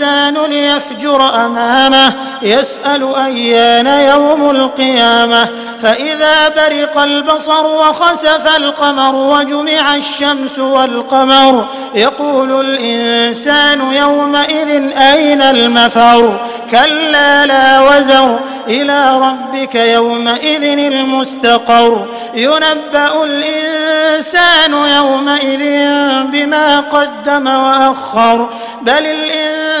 الإنسان ليفجر أمامه يسأل أيان يوم القيامة. فإذا برق البصر وخسف القمر وجمع الشمس والقمر يقول الإنسان يومئذ أين المفر؟ كلا لا وزر إلى ربك يومئذ المستقر. ينبأ الإنسان يومئذ بما قدم وأخر بل الإنسان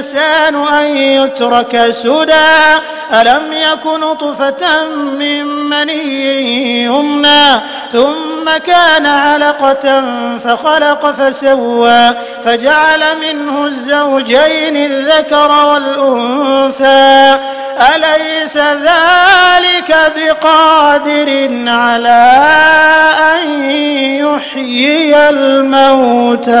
الإنسان أن يترك سدى. ألم يك نطفة من مني يمنى. ثم كان علقة فخلق فسوى. فجعل منه الزوجين الذكر والأنثى. أليس ذلك بقادر على أن يحيي الموتى؟